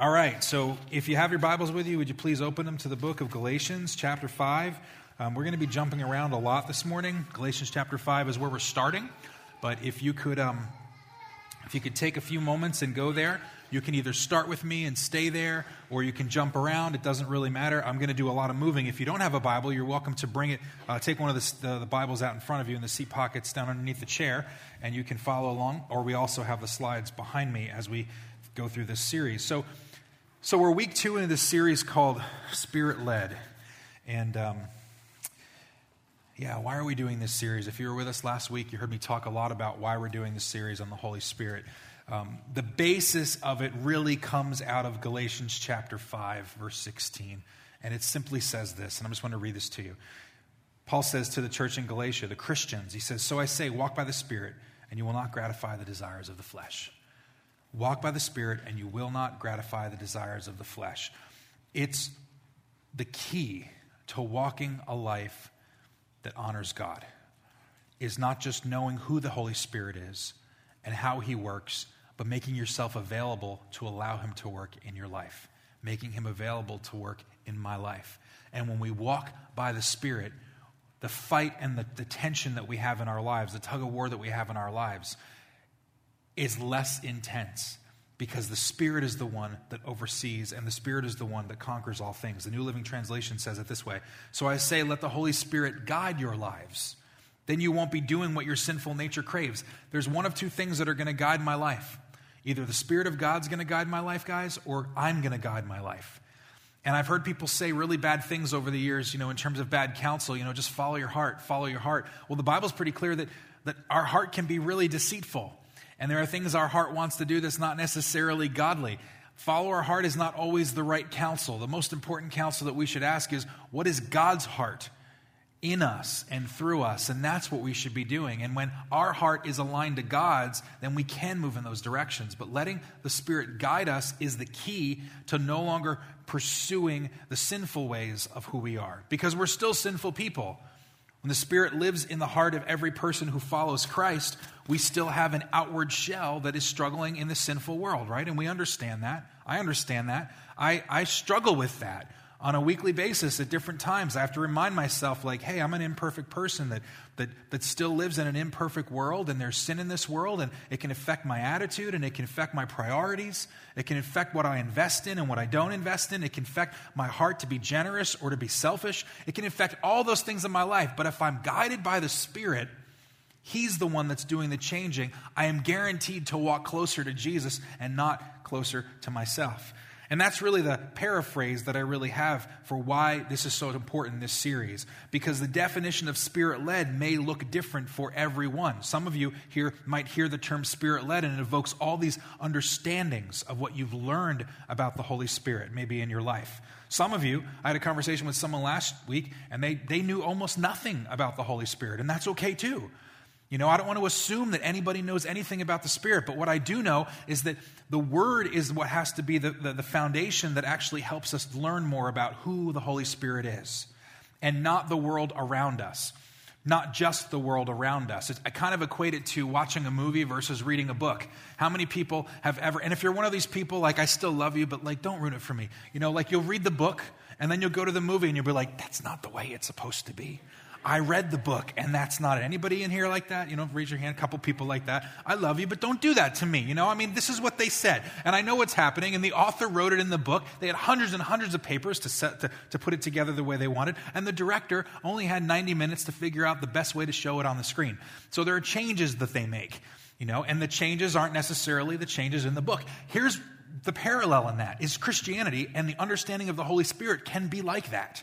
All right, so if you have your Bibles with you, would you please open them to the book of Galatians, chapter 5? Um, we're going to be jumping around a lot this morning. Galatians chapter 5 is where we're starting, but if you could. Um, if you could take a few moments and go there, you can either start with me and stay there, or you can jump around. It doesn't really matter. I'm going to do a lot of moving. If you don't have a Bible, you're welcome to bring it. Uh, take one of the, the, the, Bibles out in front of you in the seat pockets down underneath the chair, and you can follow along. Or we also have the slides behind me as we go through this series. So, so we're week two into this series called Spirit Led, and. Um, yeah, why are we doing this series? If you were with us last week, you heard me talk a lot about why we're doing this series on the Holy Spirit. Um, the basis of it really comes out of Galatians chapter 5, verse 16. And it simply says this, and I'm just want to read this to you. Paul says to the church in Galatia, the Christians, he says, So I say, walk by the Spirit, and you will not gratify the desires of the flesh. Walk by the Spirit, and you will not gratify the desires of the flesh. It's the key to walking a life that honors God is not just knowing who the Holy Spirit is and how he works, but making yourself available to allow him to work in your life, making him available to work in my life. And when we walk by the Spirit, the fight and the, the tension that we have in our lives, the tug of war that we have in our lives, is less intense because the Spirit is the one that oversees and the Spirit is the one that conquers all things. The New Living Translation says it this way So I say, let the Holy Spirit guide your lives. Then you won't be doing what your sinful nature craves. There's one of two things that are going to guide my life. Either the Spirit of God's going to guide my life, guys, or I'm going to guide my life. And I've heard people say really bad things over the years, you know, in terms of bad counsel, you know, just follow your heart, follow your heart. Well, the Bible's pretty clear that, that our heart can be really deceitful. And there are things our heart wants to do that's not necessarily godly. Follow our heart is not always the right counsel. The most important counsel that we should ask is what is God's heart in us and through us? And that's what we should be doing. And when our heart is aligned to God's, then we can move in those directions. But letting the Spirit guide us is the key to no longer pursuing the sinful ways of who we are. Because we're still sinful people. When the Spirit lives in the heart of every person who follows Christ, we still have an outward shell that is struggling in the sinful world, right? And we understand that. I understand that. I, I struggle with that on a weekly basis at different times. I have to remind myself, like, hey, I'm an imperfect person that, that, that still lives in an imperfect world, and there's sin in this world, and it can affect my attitude, and it can affect my priorities. It can affect what I invest in and what I don't invest in. It can affect my heart to be generous or to be selfish. It can affect all those things in my life. But if I'm guided by the Spirit, He's the one that's doing the changing. I am guaranteed to walk closer to Jesus and not closer to myself. And that's really the paraphrase that I really have for why this is so important in this series. Because the definition of spirit led may look different for everyone. Some of you here might hear the term spirit led and it evokes all these understandings of what you've learned about the Holy Spirit, maybe in your life. Some of you, I had a conversation with someone last week and they, they knew almost nothing about the Holy Spirit, and that's okay too. You know, I don't want to assume that anybody knows anything about the Spirit, but what I do know is that the Word is what has to be the, the, the, foundation that actually helps us learn more about who the Holy Spirit is, and not the world around us, not just the world around us. It's, I kind of equate it to watching a movie versus reading a book. How many people have ever, and if you're one of these people, like, I still love you, but like, don't ruin it for me. You know, like, you'll read the book, and then you'll go to the movie, and you'll be like, that's not the way it's supposed to be. I read the book and that's not. Anybody in here like that? You know, raise your hand, a couple people like that. I love you, but don't do that to me. You know, I mean, this is what they said. And I know what's happening. And the author wrote it in the book. They had hundreds and hundreds of papers to, set, to, to put it together the way they wanted. And the director only had 90 minutes to figure out the best way to show it on the screen. So there are changes that they make, you know, and the changes aren't necessarily the changes in the book. Here's the parallel in that is Christianity and the understanding of the Holy Spirit can be like that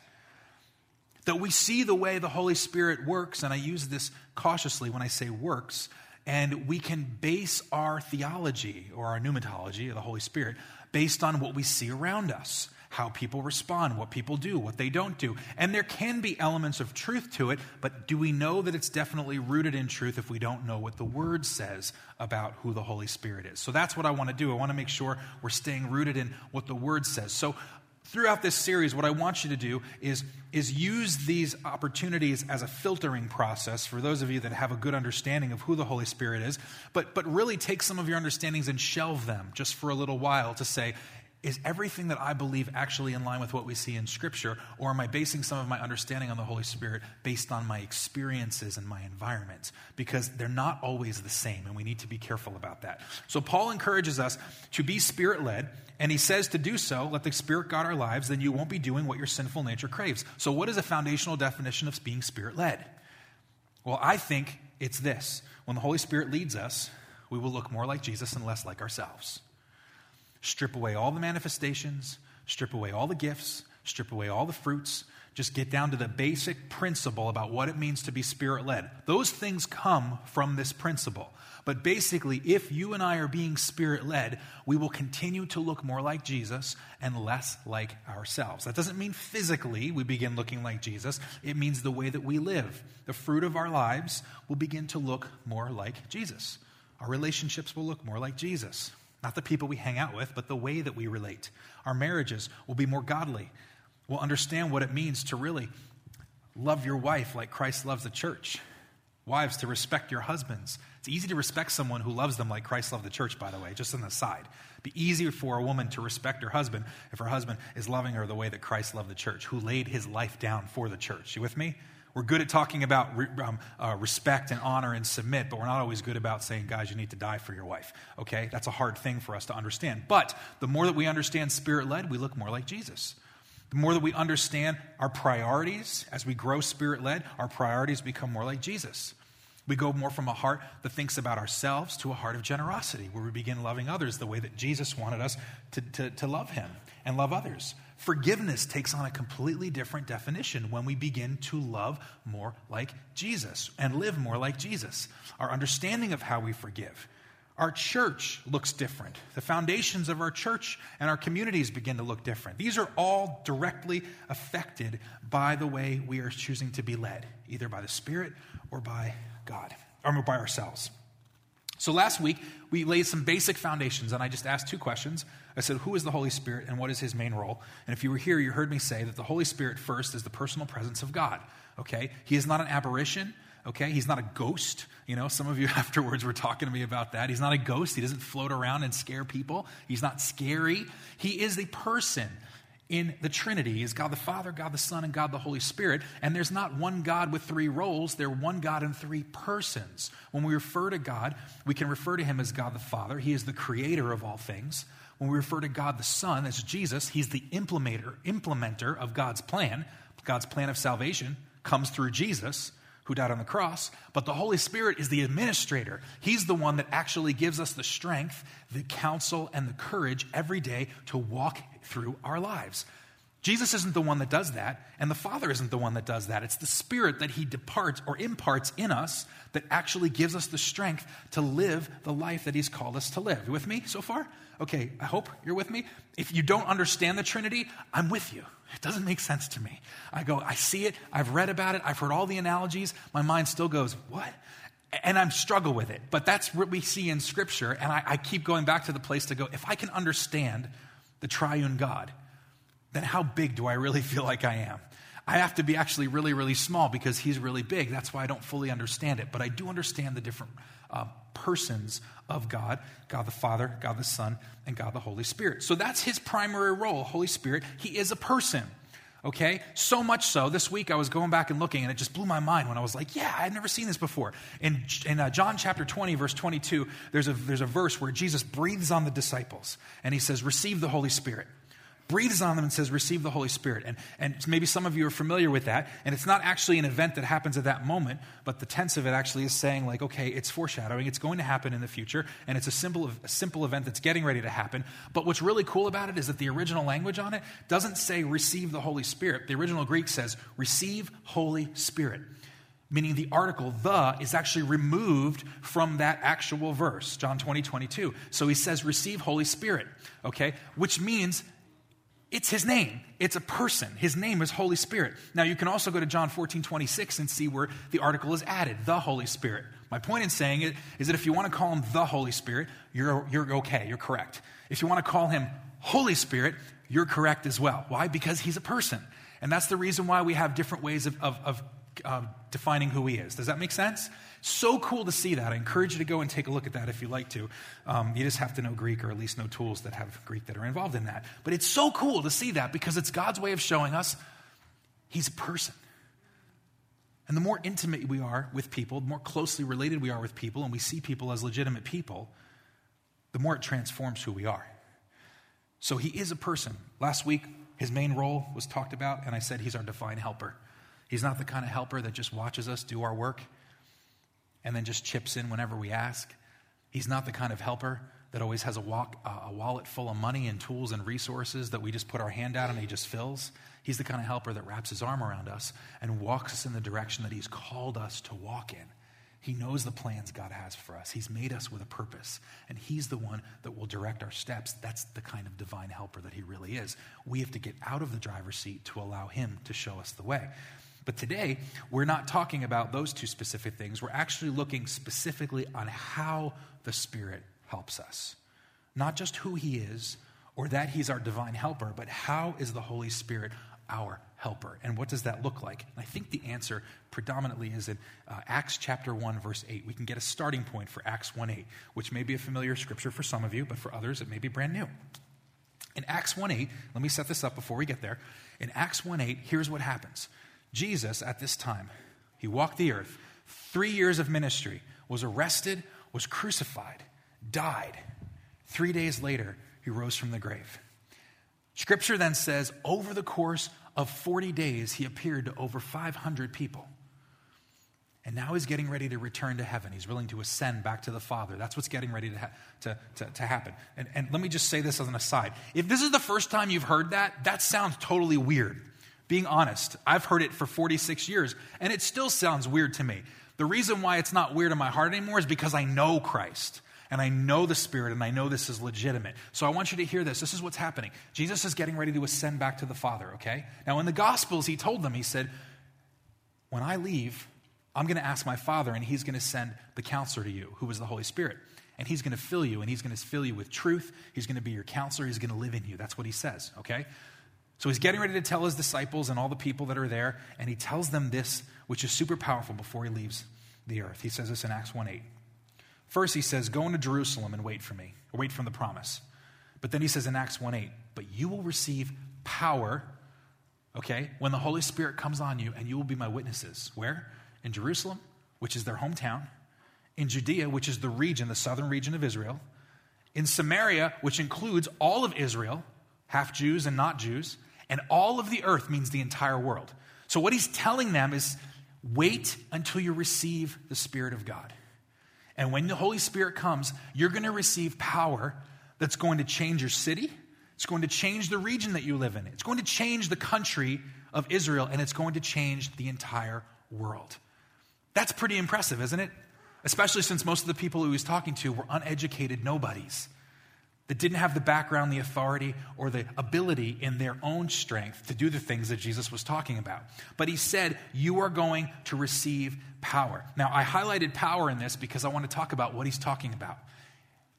that we see the way the Holy Spirit works, and I use this cautiously when I say works, and we can base our theology or our pneumatology of the Holy Spirit based on what we see around us, how people respond, what people do, what they don't do. And there can be elements of truth to it, but do we know that it's definitely rooted in truth if we don't know what the Word says about who the Holy Spirit is? So that's what I want to do. I want to make sure we're staying rooted in what the Word says. So throughout this series, what I want you to do is, is use these opportunities as a filtering process for those of you that have a good understanding of who the Holy Spirit is, but, but really take some of your understandings and shelve them just for a little while to say, is everything that I believe actually in line with what we see in Scripture, or am I basing some of my understanding on the Holy Spirit based on my experiences and my environment? Because they're not always the same, and we need to be careful about that. So, Paul encourages us to be spirit led, and he says to do so, let the Spirit guide our lives, then you won't be doing what your sinful nature craves. So, what is a foundational definition of being spirit led? Well, I think it's this when the Holy Spirit leads us, we will look more like Jesus and less like ourselves. Strip away all the manifestations, strip away all the gifts, strip away all the fruits. Just get down to the basic principle about what it means to be spirit led. Those things come from this principle. But basically, if you and I are being spirit led, we will continue to look more like Jesus and less like ourselves. That doesn't mean physically we begin looking like Jesus, it means the way that we live. The fruit of our lives will begin to look more like Jesus. Our relationships will look more like Jesus. Not the people we hang out with, but the way that we relate. Our marriages will be more godly. We'll understand what it means to really love your wife like Christ loves the church. Wives, to respect your husbands. It's easy to respect someone who loves them like Christ loved the church, by the way, just on the side. It'd be easier for a woman to respect her husband if her husband is loving her the way that Christ loved the church, who laid his life down for the church. You with me? We're good at talking about um, uh, respect and honor and submit, but we're not always good about saying, guys, you need to die for your wife. Okay? That's a hard thing for us to understand. But the more that we understand spirit led, we look more like Jesus. The more that we understand our priorities as we grow spirit led, our priorities become more like Jesus. We go more from a heart that thinks about ourselves to a heart of generosity, where we begin loving others the way that Jesus wanted us to, to, to love him and love others. Forgiveness takes on a completely different definition when we begin to love more like Jesus and live more like Jesus. Our understanding of how we forgive. Our church looks different. The foundations of our church and our communities begin to look different. These are all directly affected by the way we are choosing to be led, either by the Spirit or by God, or by ourselves. So last week, we laid some basic foundations, and I just asked two questions. I said, Who is the Holy Spirit and what is his main role? And if you were here, you heard me say that the Holy Spirit first is the personal presence of God. Okay? He is not an aberration. Okay? He's not a ghost. You know, some of you afterwards were talking to me about that. He's not a ghost. He doesn't float around and scare people. He's not scary. He is the person in the Trinity is God the Father, God the Son, and God the Holy Spirit. And there's not one God with three roles, they're one God in three persons. When we refer to God, we can refer to him as God the Father. He is the creator of all things. When we refer to God the Son as Jesus, he's the implementer, implementer of God's plan. God's plan of salvation comes through Jesus who died on the cross, but the Holy Spirit is the administrator. He's the one that actually gives us the strength, the counsel, and the courage every day to walk through our lives. Jesus isn't the one that does that, and the Father isn't the one that does that. It's the Spirit that He departs or imparts in us that actually gives us the strength to live the life that He's called us to live. You with me so far? Okay, I hope you're with me. If you don't understand the Trinity, I'm with you. It doesn't make sense to me. I go, I see it, I've read about it, I've heard all the analogies. My mind still goes, what? And I struggle with it. But that's what we see in Scripture. And I, I keep going back to the place to go, if I can understand the triune God, then how big do I really feel like I am? I have to be actually really, really small because he's really big. That's why I don't fully understand it. But I do understand the different uh, persons of God God the Father, God the Son, and God the Holy Spirit. So that's his primary role, Holy Spirit. He is a person. Okay? So much so, this week I was going back and looking, and it just blew my mind when I was like, yeah, I had never seen this before. In, in uh, John chapter 20, verse 22, there's a, there's a verse where Jesus breathes on the disciples, and he says, Receive the Holy Spirit breathes on them and says, Receive the Holy Spirit. And, and maybe some of you are familiar with that. And it's not actually an event that happens at that moment, but the tense of it actually is saying, like, okay, it's foreshadowing. It's going to happen in the future. And it's a simple, a simple event that's getting ready to happen. But what's really cool about it is that the original language on it doesn't say receive the Holy Spirit. The original Greek says receive Holy Spirit meaning the article the is actually removed from that actual verse john 20 22 so he says receive holy spirit okay which means it's his name. It's a person. His name is Holy Spirit. Now, you can also go to John 14, 26 and see where the article is added, the Holy Spirit. My point in saying it is that if you want to call him the Holy Spirit, you're, you're okay, you're correct. If you want to call him Holy Spirit, you're correct as well. Why? Because he's a person. And that's the reason why we have different ways of, of, of uh, defining who he is. Does that make sense? So cool to see that. I encourage you to go and take a look at that if you like to. Um, you just have to know Greek or at least know tools that have Greek that are involved in that. But it's so cool to see that because it's God's way of showing us he's a person. And the more intimate we are with people, the more closely related we are with people, and we see people as legitimate people, the more it transforms who we are. So he is a person. Last week, his main role was talked about, and I said he's our divine helper. He's not the kind of helper that just watches us do our work and then just chips in whenever we ask. He's not the kind of helper that always has a, walk, a wallet full of money and tools and resources that we just put our hand out and he just fills. He's the kind of helper that wraps his arm around us and walks us in the direction that he's called us to walk in. He knows the plans God has for us. He's made us with a purpose, and He's the one that will direct our steps. That's the kind of divine helper that He really is. We have to get out of the driver's seat to allow Him to show us the way. But today, we're not talking about those two specific things. We're actually looking specifically on how the Spirit helps us. Not just who He is or that He's our divine helper, but how is the Holy Spirit our helper? And what does that look like? And I think the answer predominantly is in uh, Acts chapter 1, verse 8. We can get a starting point for Acts 1 8, which may be a familiar scripture for some of you, but for others, it may be brand new. In Acts 1 8, let me set this up before we get there. In Acts 1 8, here's what happens Jesus, at this time, he walked the earth, three years of ministry, was arrested, was crucified, died. Three days later, he rose from the grave. Scripture then says, over the course of 40 days, he appeared to over 500 people. And now he's getting ready to return to heaven. He's willing to ascend back to the Father. That's what's getting ready to, ha- to, to, to, happen. And, and let me just say this as an aside. If this is the first time you've heard that, that sounds totally weird. Being honest, I've heard it for 46 years, and it still sounds weird to me. The reason why it's not weird in my heart anymore is because I know Christ and I know the Spirit and I know this is legitimate. So I want you to hear this. This is what's happening. Jesus is getting ready to ascend back to the Father, okay? Now, in the Gospels, he told them, he said, When I leave, I'm going to ask my Father, and he's going to send the counselor to you, who is the Holy Spirit. And he's going to fill you, and he's going to fill you with truth. He's going to be your counselor. He's going to live in you. That's what he says, okay? So he's getting ready to tell his disciples and all the people that are there, and he tells them this, which is super powerful before he leaves the earth. He says this in Acts 1 8. First, he says, Go into Jerusalem and wait for me, or wait for the promise. But then he says in Acts 1 8, But you will receive power, okay, when the Holy Spirit comes on you, and you will be my witnesses. Where? In Jerusalem, which is their hometown, in Judea, which is the region, the southern region of Israel, in Samaria, which includes all of Israel, half Jews and not Jews, and all of the earth means the entire world. So, what he's telling them is wait until you receive the Spirit of God. And when the Holy Spirit comes, you're going to receive power that's going to change your city. It's going to change the region that you live in. It's going to change the country of Israel, and it's going to change the entire world. That's pretty impressive, isn't it? Especially since most of the people who he was talking to were uneducated nobodies that didn't have the background, the authority, or the ability in their own strength to do the things that Jesus was talking about. But he said, You are going to receive power. Now, I highlighted power in this because I want to talk about what he's talking about.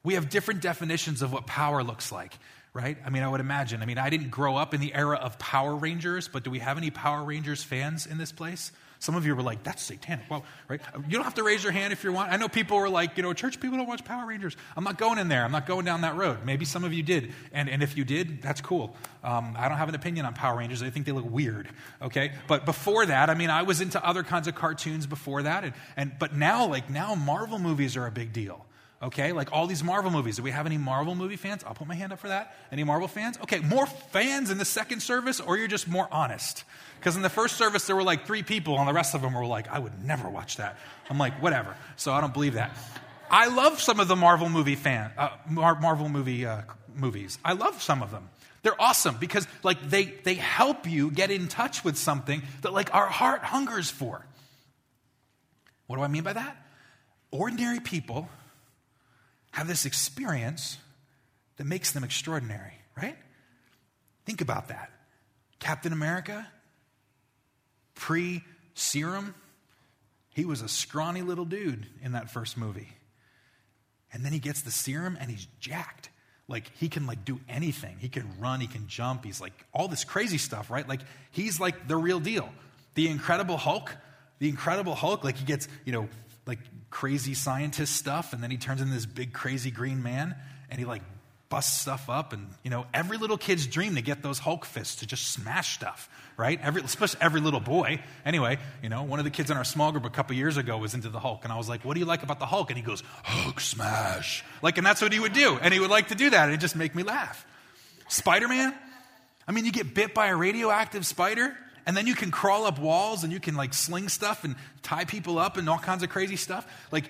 We have different definitions of what power looks like, right? I mean, I would imagine. I mean, I didn't grow up in the era of Power Rangers, but do we have any Power Rangers fans in this place? Some of you were like, that's satanic. Well, right? You don't have to raise your hand if you want. I know people were like, you know, church people don't watch Power Rangers. I'm not going in there. I'm not going down that road. Maybe some of you did. And, and if you did, that's cool. Um, I don't have an opinion on Power Rangers. I think they look weird. Okay. But before that, I mean, I was into other kinds of cartoons before that. And, and, but now, like, now Marvel movies are a big deal. Okay, like all these Marvel movies. Do we have any Marvel movie fans? I'll put my hand up for that. Any Marvel fans? Okay, more fans in the second service, or you're just more honest? Because in the first service, there were like three people, and the rest of them were like, I would never watch that. I'm like, whatever. So I don't believe that. I love some of the Marvel movie fan, uh, Marvel movie uh, movies. I love some of them. They're awesome because like they they help you get in touch with something that like our heart hungers for. What do I mean by that? Ordinary people have this experience that makes them extraordinary, right? Think about that. Captain America, pre serum, he was a scrawny little dude in that first movie. And then he gets the serum and he's jacked. Like he can like do anything. He can run, he can jump, he's like all this crazy stuff, right? Like he's like the real deal. The Incredible Hulk, The Incredible Hulk, like he gets, you know, like crazy scientist stuff, and then he turns into this big crazy green man, and he like busts stuff up, and you know, every little kid's dream to get those Hulk fists to just smash stuff, right? Every, especially every little boy. Anyway, you know, one of the kids in our small group a couple years ago was into the Hulk, and I was like, "What do you like about the Hulk?" And he goes, "Hulk smash!" Like, and that's what he would do, and he would like to do that, and it just make me laugh. Spider Man. I mean, you get bit by a radioactive spider, and then you can crawl up walls and you can like sling stuff and tie people up and all kinds of crazy stuff. Like,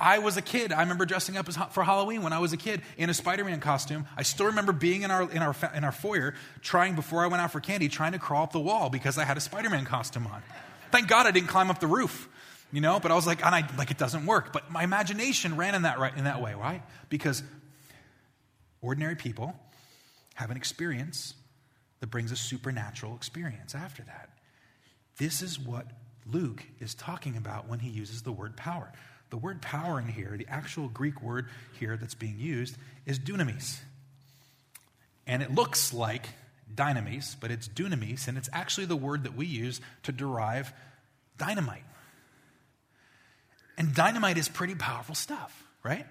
I was a kid. I remember dressing up as, for Halloween when I was a kid in a Spider-Man costume. I still remember being in our in our in our foyer trying before I went out for candy, trying to crawl up the wall because I had a Spider-Man costume on. Thank God I didn't climb up the roof, you know. But I was like, and I like it doesn't work. But my imagination ran in that right in that way, right? Because ordinary people have an experience that brings a supernatural experience after that. This is what Luke is talking about when he uses the word power. The word power in here, the actual Greek word here that's being used, is dunamis. And it looks like dynamis, but it's dunamis, and it's actually the word that we use to derive dynamite. And dynamite is pretty powerful stuff, right?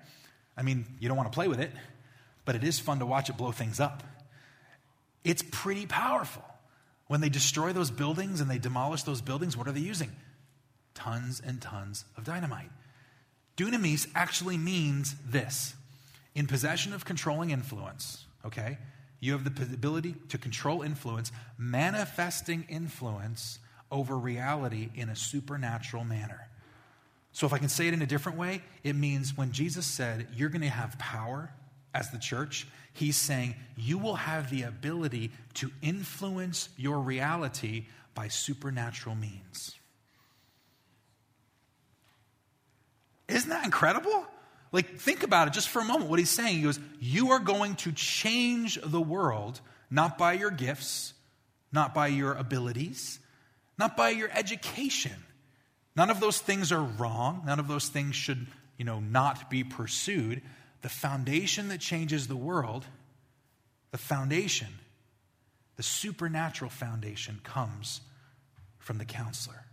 I mean, you don't want to play with it, but it is fun to watch it blow things up. It's pretty powerful. When they destroy those buildings and they demolish those buildings, what are they using? Tons and tons of dynamite. Dunamis actually means this in possession of controlling influence, okay? You have the ability to control influence, manifesting influence over reality in a supernatural manner. So, if I can say it in a different way, it means when Jesus said, You're going to have power as the church, he's saying you will have the ability to influence your reality by supernatural means. Isn't that incredible? Like, think about it just for a moment. What he's saying, he goes, You are going to change the world not by your gifts, not by your abilities, not by your education. None of those things are wrong. None of those things should, you know, not be pursued the foundation that changes the world, the foundation, the supernatural foundation comes from the counselor,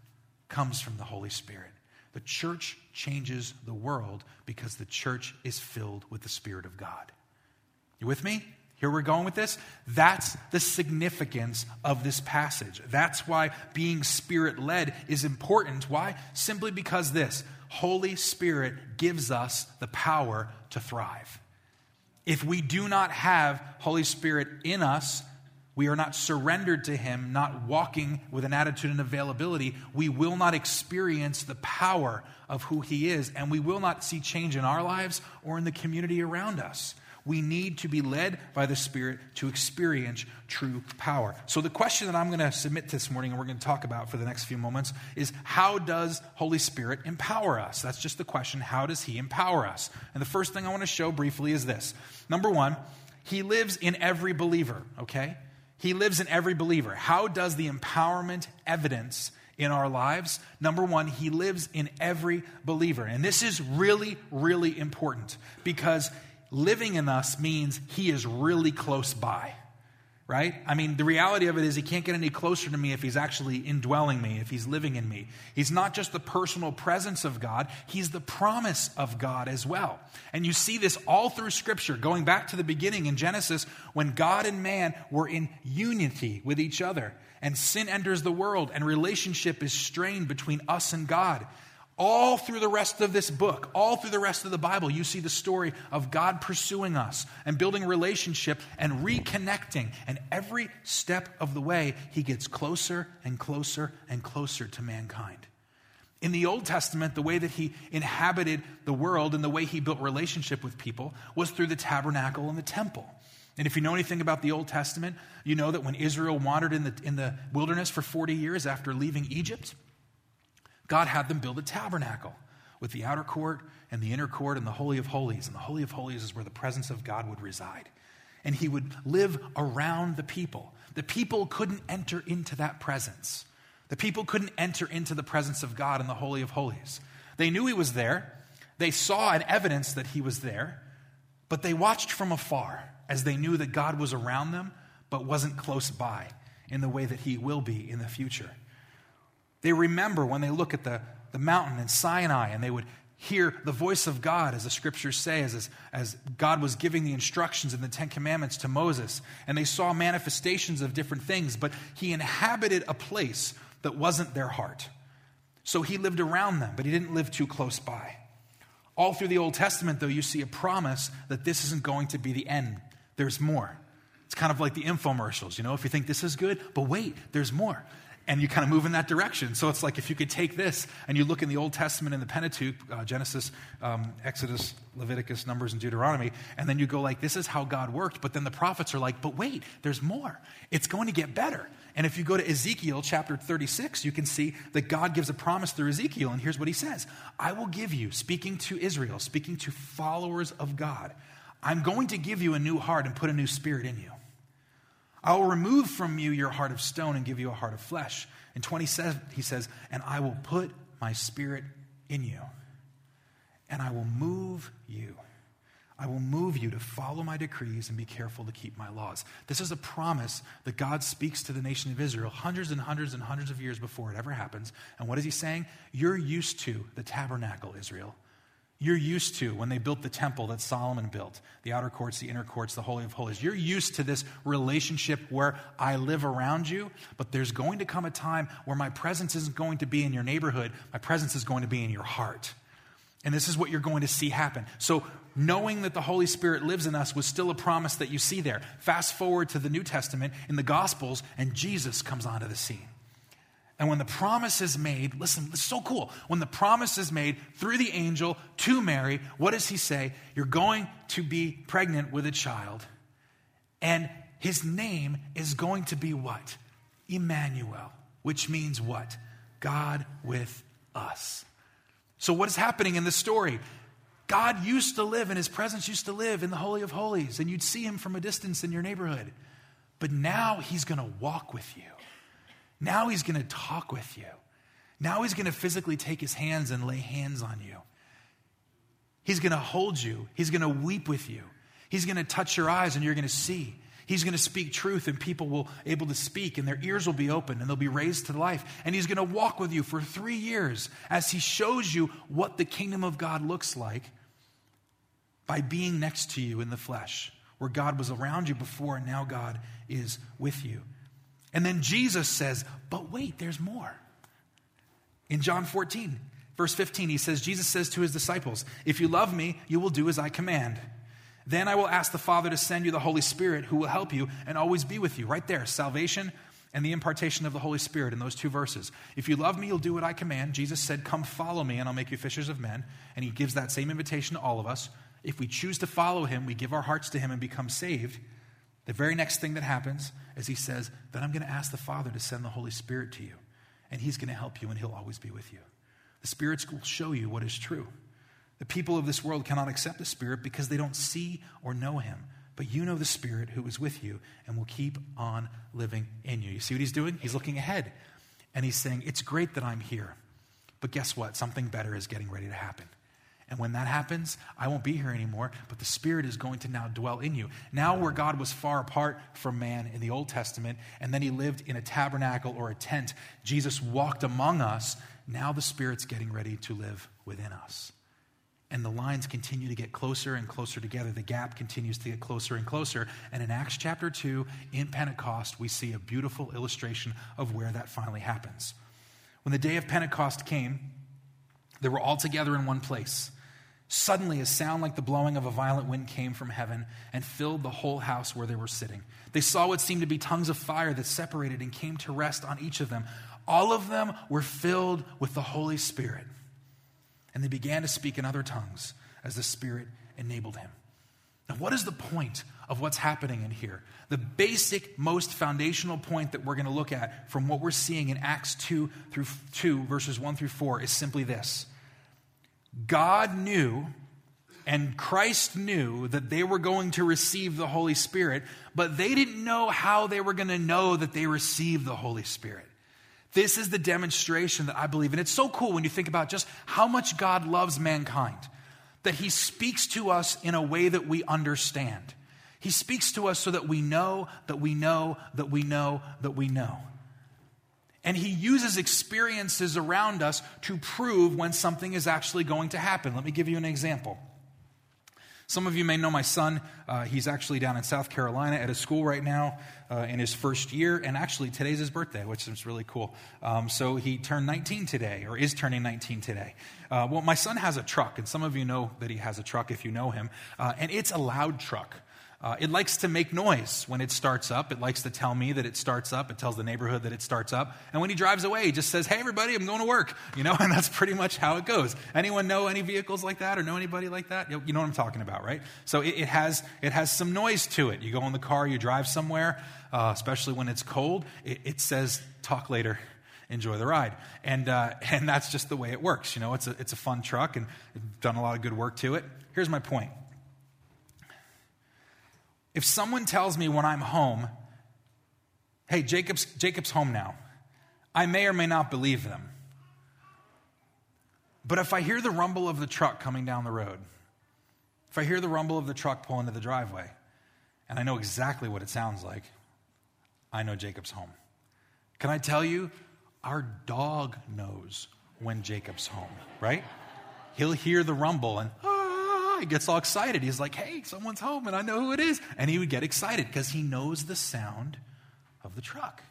comes from the Holy Spirit. The church changes the world because the church is filled with the Spirit of God. You with me? Here we're going with this. That's the significance of this passage. That's why being spirit led is important. Why? Simply because this Holy Spirit gives us the power to thrive. If we do not have Holy Spirit in us, we are not surrendered to Him, not walking with an attitude and availability, we will not experience the power of who He is, and we will not see change in our lives or in the community around us. We need to be led by the Spirit to experience true power. So, the question that I'm going to submit this morning and we're going to talk about for the next few moments is how does Holy Spirit empower us? That's just the question. How does He empower us? And the first thing I want to show briefly is this number one, He lives in every believer, okay? He lives in every believer. How does the empowerment evidence in our lives? Number one, He lives in every believer. And this is really, really important because living in us means he is really close by, right? I mean, the reality of it is he can't get any closer to me if he's actually indwelling me, if he's living in me. He's not just the personal presence of God, he's the promise of God as well. And you see this all through Scripture, going back to the beginning in Genesis when God and man were in unity with each other. And sin enters the world, and relationship is strained between us and God. All through the rest of this book, all through the rest of the Bible, you see the story of God pursuing us and building relationship and reconnecting. And every step of the way, he gets closer and closer and closer to mankind. In the Old Testament, the way that he inhabited the world and the way he built relationship with people was through the tabernacle and the temple. And if you know anything about the Old Testament, you know that when Israel wandered in the, in the wilderness for 40 years after leaving Egypt, God had them build a tabernacle with the outer court and the inner court and the Holy of Holies. And the Holy of Holies is where the presence of God would reside. And he would live around the people. The people couldn't enter into that presence. The people couldn't enter into the presence of God in the Holy of Holies. They knew he was there, they saw an evidence that he was there, but they watched from afar as they knew that God was around them but wasn't close by in the way that he will be in the future. They remember when they look at the, the mountain in Sinai and they would hear the voice of God, as the scriptures say, as, as God was giving the instructions in the Ten Commandments to Moses. And they saw manifestations of different things, but he inhabited a place that wasn't their heart. So he lived around them, but he didn't live too close by. All through the Old Testament, though, you see a promise that this isn't going to be the end. There's more. It's kind of like the infomercials, you know, if you think this is good, but wait, there's more and you kind of move in that direction. So it's like if you could take this and you look in the Old Testament in the Pentateuch, uh, Genesis, um, Exodus, Leviticus, Numbers, and Deuteronomy, and then you go like, this is how God worked. But then the prophets are like, but wait, there's more. It's going to get better. And if you go to Ezekiel chapter 36, you can see that God gives a promise through Ezekiel. And here's what he says I will give you, speaking to Israel, speaking to followers of God, I'm going to give you a new heart and put a new spirit in you. I will remove from you your heart of stone and give you a heart of flesh. In 27, he says, And I will put my spirit in you, and I will move you. I will move you to follow my decrees and be careful to keep my laws. This is a promise that God speaks to the nation of Israel hundreds and hundreds and hundreds of years before it ever happens. And what is he saying? You're used to the tabernacle, Israel. You're used to when they built the temple that Solomon built, the outer courts, the inner courts, the Holy of Holies. You're used to this relationship where I live around you, but there's going to come a time where my presence isn't going to be in your neighborhood, my presence is going to be in your heart. And this is what you're going to see happen. So, knowing that the Holy Spirit lives in us was still a promise that you see there. Fast forward to the New Testament in the Gospels, and Jesus comes onto the scene. And when the promise is made, listen, it's so cool. When the promise is made through the angel to Mary, what does he say? You're going to be pregnant with a child. And his name is going to be what? Emmanuel, which means what? God with us. So, what is happening in this story? God used to live, and his presence used to live in the Holy of Holies, and you'd see him from a distance in your neighborhood. But now he's going to walk with you. Now he's going to talk with you. Now he's going to physically take his hands and lay hands on you. He's going to hold you. He's going to weep with you. He's going to touch your eyes and you're going to see. He's going to speak truth and people will able to speak and their ears will be open and they'll be raised to life. And he's going to walk with you for 3 years as he shows you what the kingdom of God looks like by being next to you in the flesh. Where God was around you before and now God is with you. And then Jesus says, But wait, there's more. In John 14, verse 15, he says, Jesus says to his disciples, If you love me, you will do as I command. Then I will ask the Father to send you the Holy Spirit who will help you and always be with you. Right there, salvation and the impartation of the Holy Spirit in those two verses. If you love me, you'll do what I command. Jesus said, Come follow me, and I'll make you fishers of men. And he gives that same invitation to all of us. If we choose to follow him, we give our hearts to him and become saved. The very next thing that happens is he says, Then I'm going to ask the Father to send the Holy Spirit to you, and he's going to help you, and he'll always be with you. The Spirit will show you what is true. The people of this world cannot accept the Spirit because they don't see or know him. But you know the Spirit who is with you and will keep on living in you. You see what he's doing? He's looking ahead. And he's saying, It's great that I'm here. But guess what? Something better is getting ready to happen. And when that happens, I won't be here anymore, but the Spirit is going to now dwell in you. Now, where God was far apart from man in the Old Testament, and then he lived in a tabernacle or a tent, Jesus walked among us. Now the Spirit's getting ready to live within us. And the lines continue to get closer and closer together. The gap continues to get closer and closer. And in Acts chapter 2, in Pentecost, we see a beautiful illustration of where that finally happens. When the day of Pentecost came, they were all together in one place. Suddenly, a sound like the blowing of a violent wind came from heaven and filled the whole house where they were sitting. They saw what seemed to be tongues of fire that separated and came to rest on each of them. All of them were filled with the Holy Spirit. And they began to speak in other tongues as the Spirit enabled him. Now, what is the point of what's happening in here? The basic, most foundational point that we're going to look at from what we're seeing in Acts 2 through 2, verses 1 through 4, is simply this God knew and Christ knew that they were going to receive the Holy Spirit, but they didn't know how they were going to know that they received the Holy Spirit. This is the demonstration that I believe. And it's so cool when you think about just how much God loves mankind, that He speaks to us in a way that we understand. He speaks to us so that we know, that we know, that we know, that we know. And he uses experiences around us to prove when something is actually going to happen. Let me give you an example. Some of you may know my son. Uh, he's actually down in South Carolina at a school right now uh, in his first year. And actually, today's his birthday, which is really cool. Um, so he turned 19 today, or is turning 19 today. Uh, well, my son has a truck, and some of you know that he has a truck if you know him. Uh, and it's a loud truck. Uh, it likes to make noise when it starts up. It likes to tell me that it starts up. It tells the neighborhood that it starts up. And when he drives away, he just says, Hey, everybody, I'm going to work. You know, and that's pretty much how it goes. Anyone know any vehicles like that or know anybody like that? You know what I'm talking about, right? So it, it has, it has some noise to it. You go in the car, you drive somewhere, uh, especially when it's cold, it, it, says, Talk later. Enjoy the ride. And, uh, and that's just the way it works. You know, it's a, it's a fun truck and done a lot of good work to it. Here's my point if someone tells me when I'm home, hey, Jacob's, Jacob's home now, I may or may not believe them. But if I hear the rumble of the truck coming down the road, if I hear the rumble of the truck pull into the driveway, and I know exactly what it sounds like, I know Jacob's home. Can I tell you, our dog knows when Jacob's home, right? He'll hear the rumble and, oh, he gets all excited. He's like, hey, someone's home and I know who it is. And he would get excited because he knows the sound of the truck.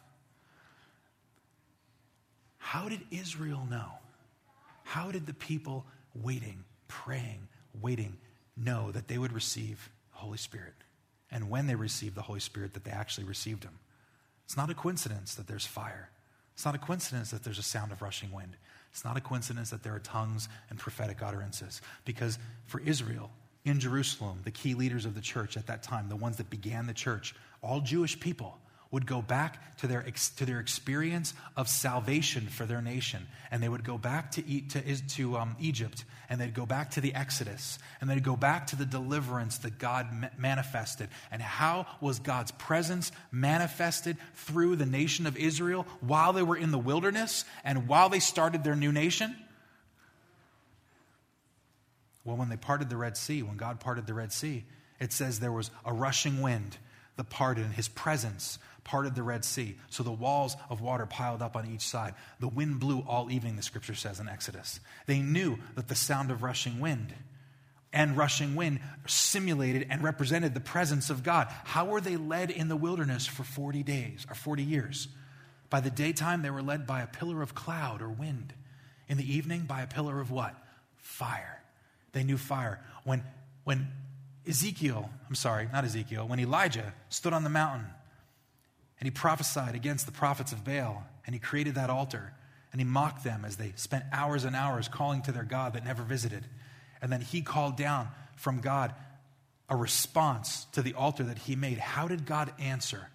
How did Israel know? How did the people waiting, praying, waiting know that they would receive the Holy Spirit? And when they received the Holy Spirit, that they actually received Him? It's not a coincidence that there's fire. It's not a coincidence that there's a sound of rushing wind. It's not a coincidence that there are tongues and prophetic utterances. Because for Israel, in Jerusalem, the key leaders of the church at that time, the ones that began the church, all Jewish people, would go back to their, to their experience of salvation for their nation. And they would go back to, to, to um, Egypt, and they'd go back to the Exodus, and they'd go back to the deliverance that God ma- manifested. And how was God's presence manifested through the nation of Israel while they were in the wilderness and while they started their new nation? Well, when they parted the Red Sea, when God parted the Red Sea, it says there was a rushing wind the pardon, his presence parted the Red Sea. So the walls of water piled up on each side. The wind blew all evening, the scripture says in Exodus. They knew that the sound of rushing wind and rushing wind simulated and represented the presence of God. How were they led in the wilderness for 40 days or 40 years? By the daytime, they were led by a pillar of cloud or wind. In the evening, by a pillar of what? Fire. They knew fire. When, when Ezekiel, I'm sorry, not Ezekiel, when Elijah stood on the mountain and he prophesied against the prophets of Baal and he created that altar and he mocked them as they spent hours and hours calling to their God that never visited. And then he called down from God a response to the altar that he made. How did God answer?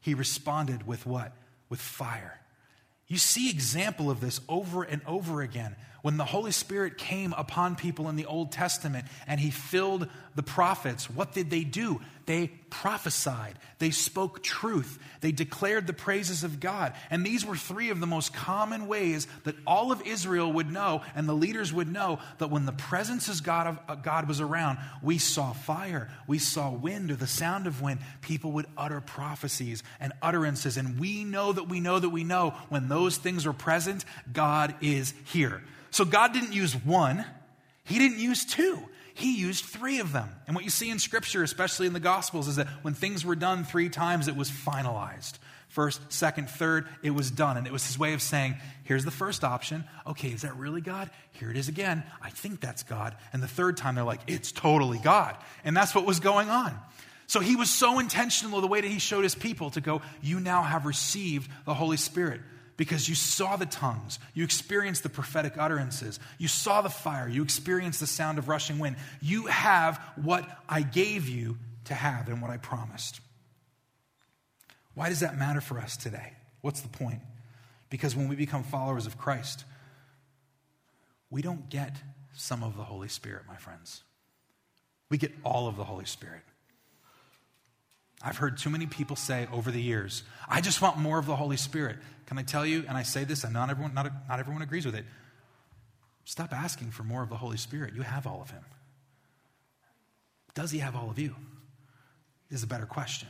He responded with what? With fire. You see example of this over and over again when the Holy Spirit came upon people in the Old Testament and he filled the prophets, what did they do? They prophesied. They spoke truth. They declared the praises of God. And these were three of the most common ways that all of Israel would know and the leaders would know that when the presence of God, of uh, God was around, we saw fire, we saw wind or the sound of wind. People would utter prophecies and utterances. And we know that we know that we know when those things are present, God is here. So God didn't use one, He didn't use two. He used three of them. And what you see in Scripture, especially in the Gospels, is that when things were done three times, it was finalized. First, second, third, it was done. And it was his way of saying, here's the first option. Okay, is that really God? Here it is again. I think that's God. And the third time, they're like, it's totally God. And that's what was going on. So he was so intentional the way that he showed his people to go, you now have received the Holy Spirit because you saw the tongues, you experienced the prophetic utterances, you saw the fire, you experienced the sound of rushing wind. You have what I gave you to have and what I promised. Why does that matter for us today? What's the point? Because when we become followers of Christ, we don't get some of the Holy Spirit, my friends. We get all of the Holy Spirit. I've heard too many people say over the years, I just want more of the Holy Spirit. Can I tell you, and I say this, and not everyone, not, not everyone agrees with it. Stop asking for more of the Holy Spirit. You have all of Him. Does He have all of you? Is a better question.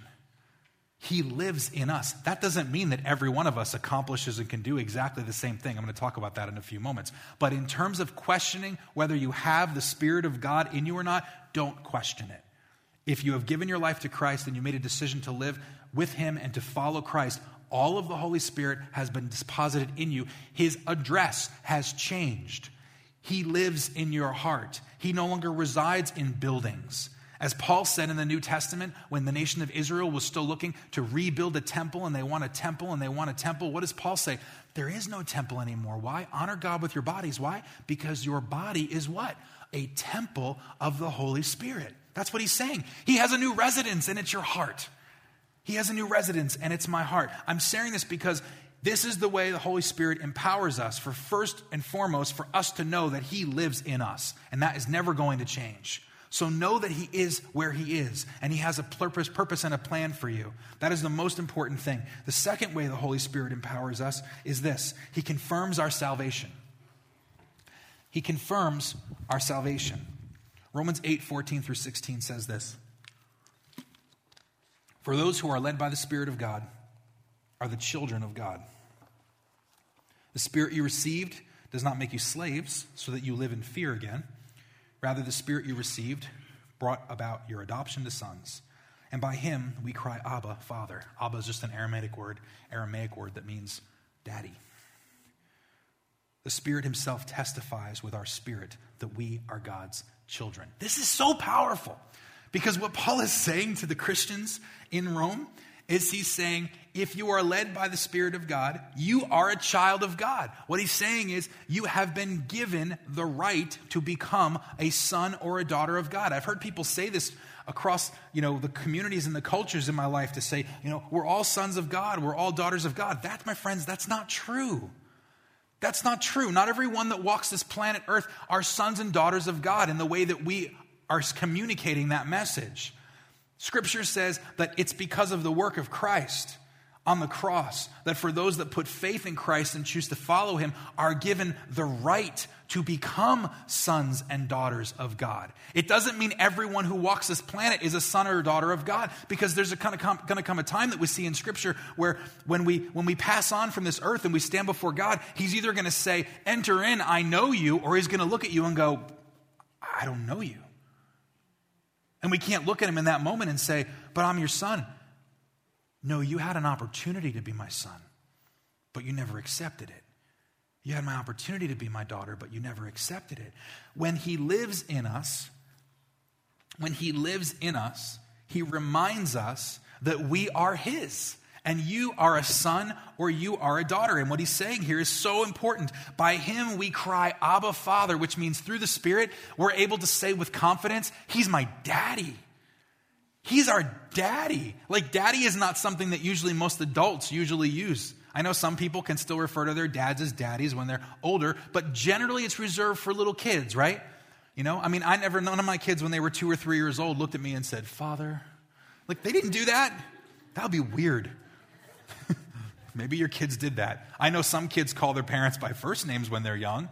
He lives in us. That doesn't mean that every one of us accomplishes and can do exactly the same thing. I'm going to talk about that in a few moments. But in terms of questioning whether you have the Spirit of God in you or not, don't question it. If you have given your life to Christ and you made a decision to live with Him and to follow Christ, all of the Holy Spirit has been deposited in you. His address has changed. He lives in your heart. He no longer resides in buildings. As Paul said in the New Testament, when the nation of Israel was still looking to rebuild a temple and they want a temple and they want a temple, what does Paul say? There is no temple anymore. Why? Honor God with your bodies. Why? Because your body is what? A temple of the Holy Spirit. That's what he's saying. He has a new residence and it's your heart. He has a new residence and it's my heart. I'm sharing this because this is the way the Holy Spirit empowers us for first and foremost for us to know that he lives in us and that is never going to change. So know that He is where He is, and He has a purpose, purpose and a plan for you. That is the most important thing. The second way the Holy Spirit empowers us is this He confirms our salvation. He confirms our salvation. Romans 8 14 through 16 says this For those who are led by the Spirit of God are the children of God. The Spirit you received does not make you slaves so that you live in fear again. Rather, the Spirit you received brought about your adoption to sons. And by him we cry, Abba, Father. Abba is just an Aramaic word, Aramaic word that means daddy. The Spirit Himself testifies with our spirit that we are God's children. This is so powerful because what Paul is saying to the Christians in Rome is he's saying, if you are led by the Spirit of God, you are a child of God. What he's saying is, you have been given the right to become a son or a daughter of God. I've heard people say this across you know the communities and the cultures in my life to say you know we're all sons of god we're all daughters of god that my friends that's not true that's not true. Not everyone that walks this planet earth are sons and daughters of god in the way that we are communicating that message. Scripture says that it's because of the work of Christ on the cross that for those that put faith in Christ and choose to follow him are given the right to become sons and daughters of God. It doesn't mean everyone who walks this planet is a son or daughter of God because there's a kind of going to come a time that we see in scripture where when we when we pass on from this earth and we stand before God, he's either going to say, "Enter in, I know you," or he's going to look at you and go, "I don't know you." And we can't look at him in that moment and say, But I'm your son. No, you had an opportunity to be my son, but you never accepted it. You had my opportunity to be my daughter, but you never accepted it. When he lives in us, when he lives in us, he reminds us that we are his and you are a son or you are a daughter. And what he's saying here is so important. By him we cry, Abba, Father, which means through the Spirit, we're able to say with confidence, He's my daddy. He's our daddy. Like, daddy is not something that usually most adults usually use. I know some people can still refer to their dads as daddies when they're older, but generally it's reserved for little kids, right? You know, I mean, I never, none of my kids when they were two or three years old looked at me and said, Father. Like, they didn't do that. That would be weird. Maybe your kids did that. I know some kids call their parents by first names when they're young,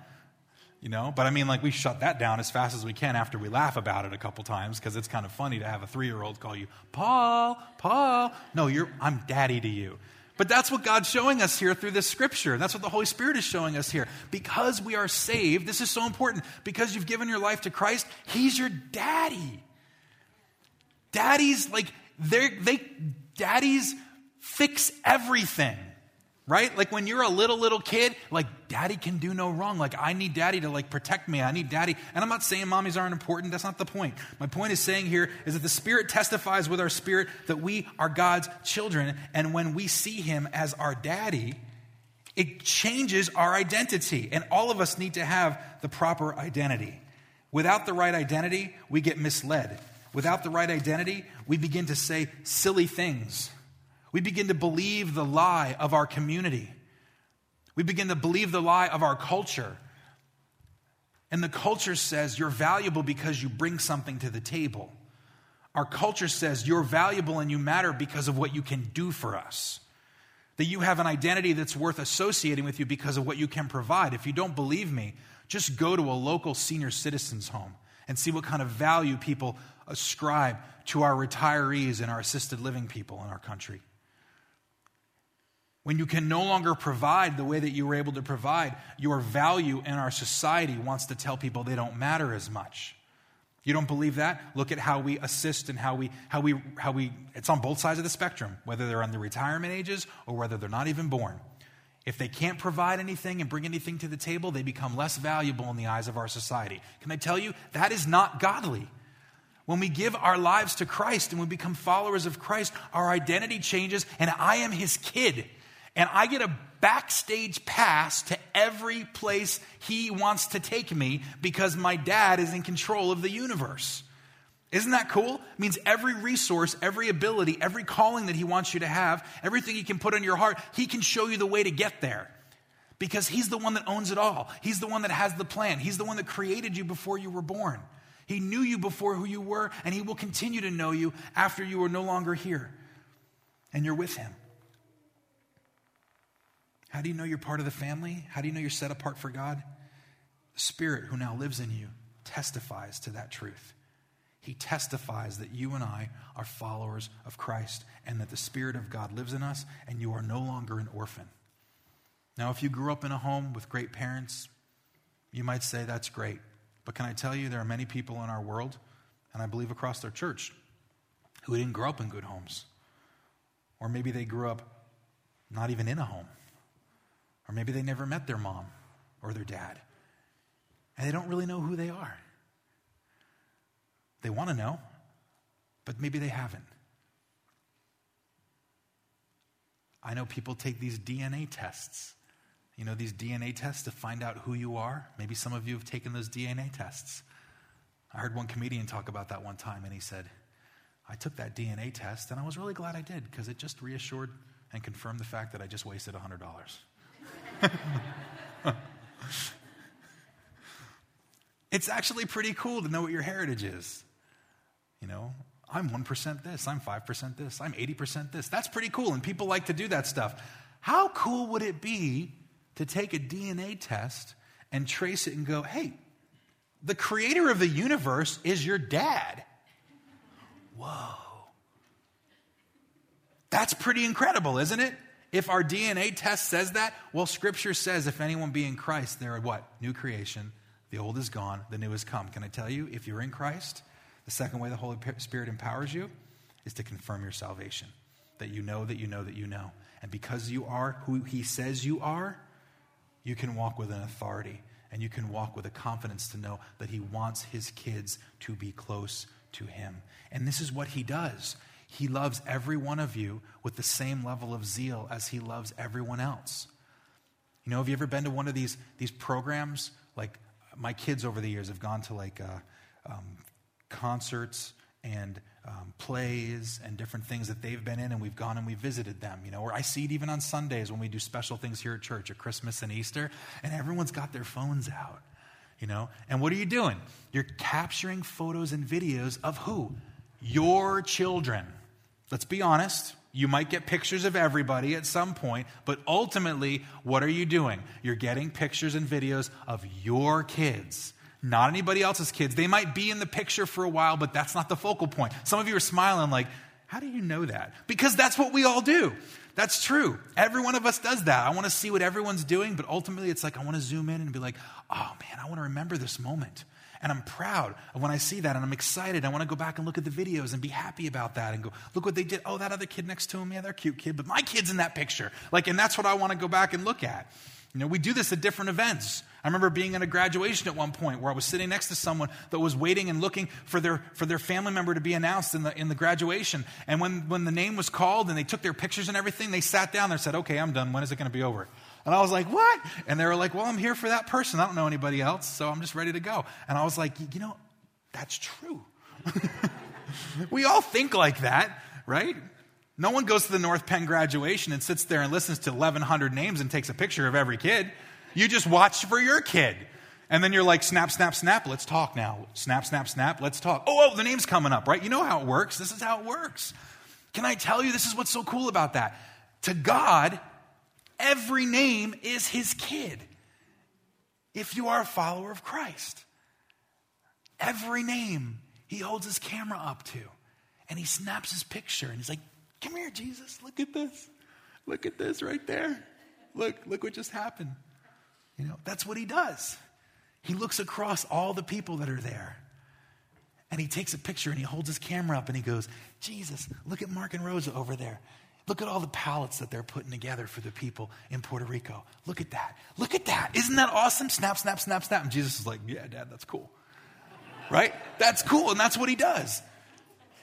you know, but I mean, like, we shut that down as fast as we can after we laugh about it a couple times because it's kind of funny to have a three year old call you Paul, Paul. No, you're, I'm daddy to you. But that's what God's showing us here through this scripture. And that's what the Holy Spirit is showing us here. Because we are saved, this is so important. Because you've given your life to Christ, He's your daddy. Daddies, like, they're, they, daddies fix everything right? Like when you're a little little kid like daddy can do no wrong. Like i need daddy to like protect me. I need daddy. And i'm not saying mommies aren't important. That's not the point. My point is saying here is that the spirit testifies with our spirit that we are god's children. And when we see him as our daddy it changes our identity. And all of us need to have the proper identity. Without the right identity we get misled. Without the right identity we begin to say silly things we begin to believe the lie of our community. We begin to believe the lie of our culture. And the culture says you're valuable because you bring something to the table. Our culture says you're valuable and you matter because of what you can do for us. That you have an identity that's worth associating with you because of what you can provide. If you don't believe me, just go to a local senior citizens home and see what kind of value people ascribe to our retirees and our assisted living people in our country. When you can no longer provide the way that you were able to provide, your value in our society wants to tell people they don't matter as much. You don't believe that? Look at how we assist and how we, how we, how we, it's on both sides of the spectrum, whether they're on the retirement ages or whether they're not even born. If they can't provide anything and bring anything to the table, they become less valuable in the eyes of our society. Can I tell you, that is not godly. When we give our lives to Christ and we become followers of Christ, our identity changes, and I am his kid. And I get a backstage pass to every place he wants to take me because my dad is in control of the universe. Isn't that cool? It means every resource, every ability, every calling that he wants you to have, everything he can put on your heart, he can show you the way to get there. Because he's the one that owns it all. He's the one that has the plan. He's the one that created you before you were born. He knew you before who you were, and he will continue to know you after you are no longer here and you're with him. How do you know you're part of the family? How do you know you're set apart for God? The Spirit who now lives in you testifies to that truth. He testifies that you and I are followers of Christ and that the Spirit of God lives in us and you are no longer an orphan. Now, if you grew up in a home with great parents, you might say that's great. But can I tell you, there are many people in our world, and I believe across their church, who didn't grow up in good homes. Or maybe they grew up not even in a home. Or maybe they never met their mom or their dad. And they don't really know who they are. They want to know, but maybe they haven't. I know people take these DNA tests. You know, these DNA tests to find out who you are. Maybe some of you have taken those DNA tests. I heard one comedian talk about that one time, and he said, I took that DNA test, and I was really glad I did because it just reassured and confirmed the fact that I just wasted $100. it's actually pretty cool to know what your heritage is. You know, I'm 1% this, I'm 5% this, I'm 80% this. That's pretty cool, and people like to do that stuff. How cool would it be to take a DNA test and trace it and go, hey, the creator of the universe is your dad? Whoa. That's pretty incredible, isn't it? If our DNA test says that, well, Scripture says if anyone be in Christ, they're what? New creation. The old is gone, the new has come. Can I tell you, if you're in Christ, the second way the Holy Spirit empowers you is to confirm your salvation. That you know that you know that you know. And because you are who He says you are, you can walk with an authority and you can walk with a confidence to know that He wants His kids to be close to Him. And this is what He does. He loves every one of you with the same level of zeal as he loves everyone else. You know, have you ever been to one of these, these programs? Like, my kids over the years have gone to like uh, um, concerts and um, plays and different things that they've been in, and we've gone and we visited them, you know, or I see it even on Sundays when we do special things here at church at Christmas and Easter, and everyone's got their phones out, you know. And what are you doing? You're capturing photos and videos of who? Your children. Let's be honest. You might get pictures of everybody at some point, but ultimately, what are you doing? You're getting pictures and videos of your kids, not anybody else's kids. They might be in the picture for a while, but that's not the focal point. Some of you are smiling like, how do you know that? Because that's what we all do. That's true. Every one of us does that. I want to see what everyone's doing, but ultimately, it's like I want to zoom in and be like, oh man, I want to remember this moment. And I'm proud of when I see that and I'm excited. I want to go back and look at the videos and be happy about that and go, look what they did. Oh, that other kid next to him, yeah, they're cute kid, but my kid's in that picture. Like, and that's what I want to go back and look at. You know, we do this at different events. I remember being at a graduation at one point where I was sitting next to someone that was waiting and looking for their, for their family member to be announced in the, in the graduation. And when, when the name was called and they took their pictures and everything, they sat down there and said, okay, I'm done. When is it going to be over? And I was like, what? And they were like, well, I'm here for that person. I don't know anybody else, so I'm just ready to go. And I was like, you know, that's true. we all think like that, right? No one goes to the North Penn graduation and sits there and listens to 1,100 names and takes a picture of every kid. You just watch for your kid. And then you're like, snap, snap, snap, let's talk now. Snap, snap, snap, let's talk. Oh, oh, the name's coming up, right? You know how it works. This is how it works. Can I tell you, this is what's so cool about that? To God, every name is his kid. If you are a follower of Christ, every name he holds his camera up to and he snaps his picture and he's like, Come here, Jesus, look at this. look at this right there. Look, look what just happened. You know, that's what he does. He looks across all the people that are there. And he takes a picture and he holds his camera up and he goes, Jesus, look at Mark and Rosa over there. Look at all the pallets that they're putting together for the people in Puerto Rico. Look at that. Look at that. Isn't that awesome? Snap, snap, snap, snap. And Jesus is like, Yeah, Dad, that's cool. Right? That's cool. And that's what he does.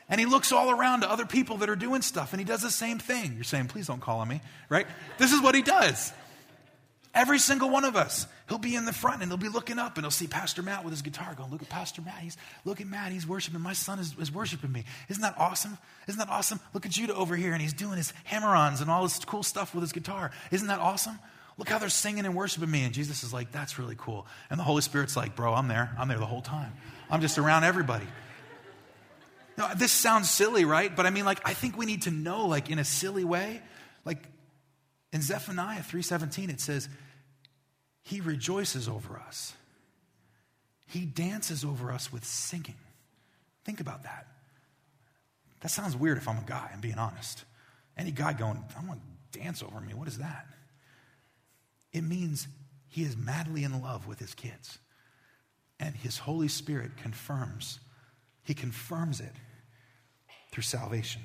And he looks all around to other people that are doing stuff and he does the same thing. You're saying, Please don't call on me. Right? This is what he does. Every single one of us. He'll be in the front and he'll be looking up and he'll see Pastor Matt with his guitar going, Look at Pastor Matt. He's look at Matt. He's worshiping. My son is, is worshiping me. Isn't that awesome? Isn't that awesome? Look at Judah over here and he's doing his hammer ons and all this cool stuff with his guitar. Isn't that awesome? Look how they're singing and worshiping me. And Jesus is like, That's really cool. And the Holy Spirit's like, Bro, I'm there. I'm there the whole time. I'm just around everybody. Now, this sounds silly, right? But I mean, like, I think we need to know, like, in a silly way, like in Zephaniah 3:17, it says, he rejoices over us. He dances over us with singing. Think about that. That sounds weird if I'm a guy, I'm being honest. Any guy going, I want to dance over me, what is that? It means he is madly in love with his kids. And his Holy Spirit confirms, he confirms it through salvation.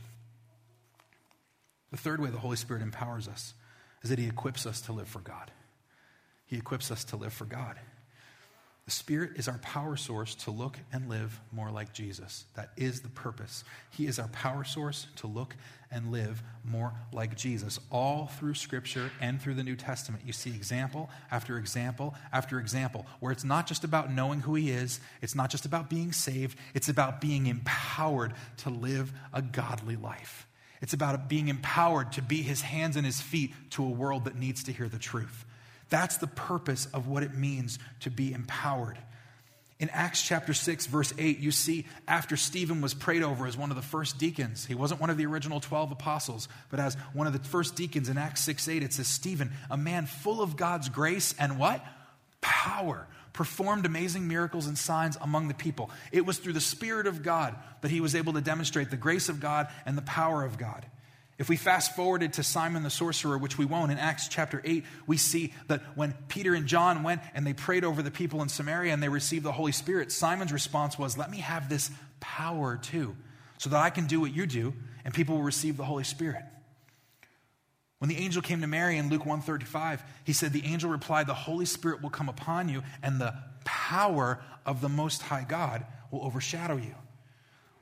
The third way the Holy Spirit empowers us is that he equips us to live for God. He equips us to live for God. The Spirit is our power source to look and live more like Jesus. That is the purpose. He is our power source to look and live more like Jesus. All through Scripture and through the New Testament, you see example after example after example, where it's not just about knowing who He is, it's not just about being saved, it's about being empowered to live a godly life. It's about being empowered to be His hands and His feet to a world that needs to hear the truth. That's the purpose of what it means to be empowered. In Acts chapter 6, verse 8, you see after Stephen was prayed over as one of the first deacons, he wasn't one of the original 12 apostles, but as one of the first deacons in Acts 6 8, it says, Stephen, a man full of God's grace and what? Power, performed amazing miracles and signs among the people. It was through the Spirit of God that he was able to demonstrate the grace of God and the power of God. If we fast forwarded to Simon the sorcerer, which we won't, in Acts chapter 8, we see that when Peter and John went and they prayed over the people in Samaria and they received the Holy Spirit, Simon's response was, Let me have this power too, so that I can do what you do and people will receive the Holy Spirit. When the angel came to Mary in Luke 135, he said, The angel replied, The Holy Spirit will come upon you, and the power of the Most High God will overshadow you.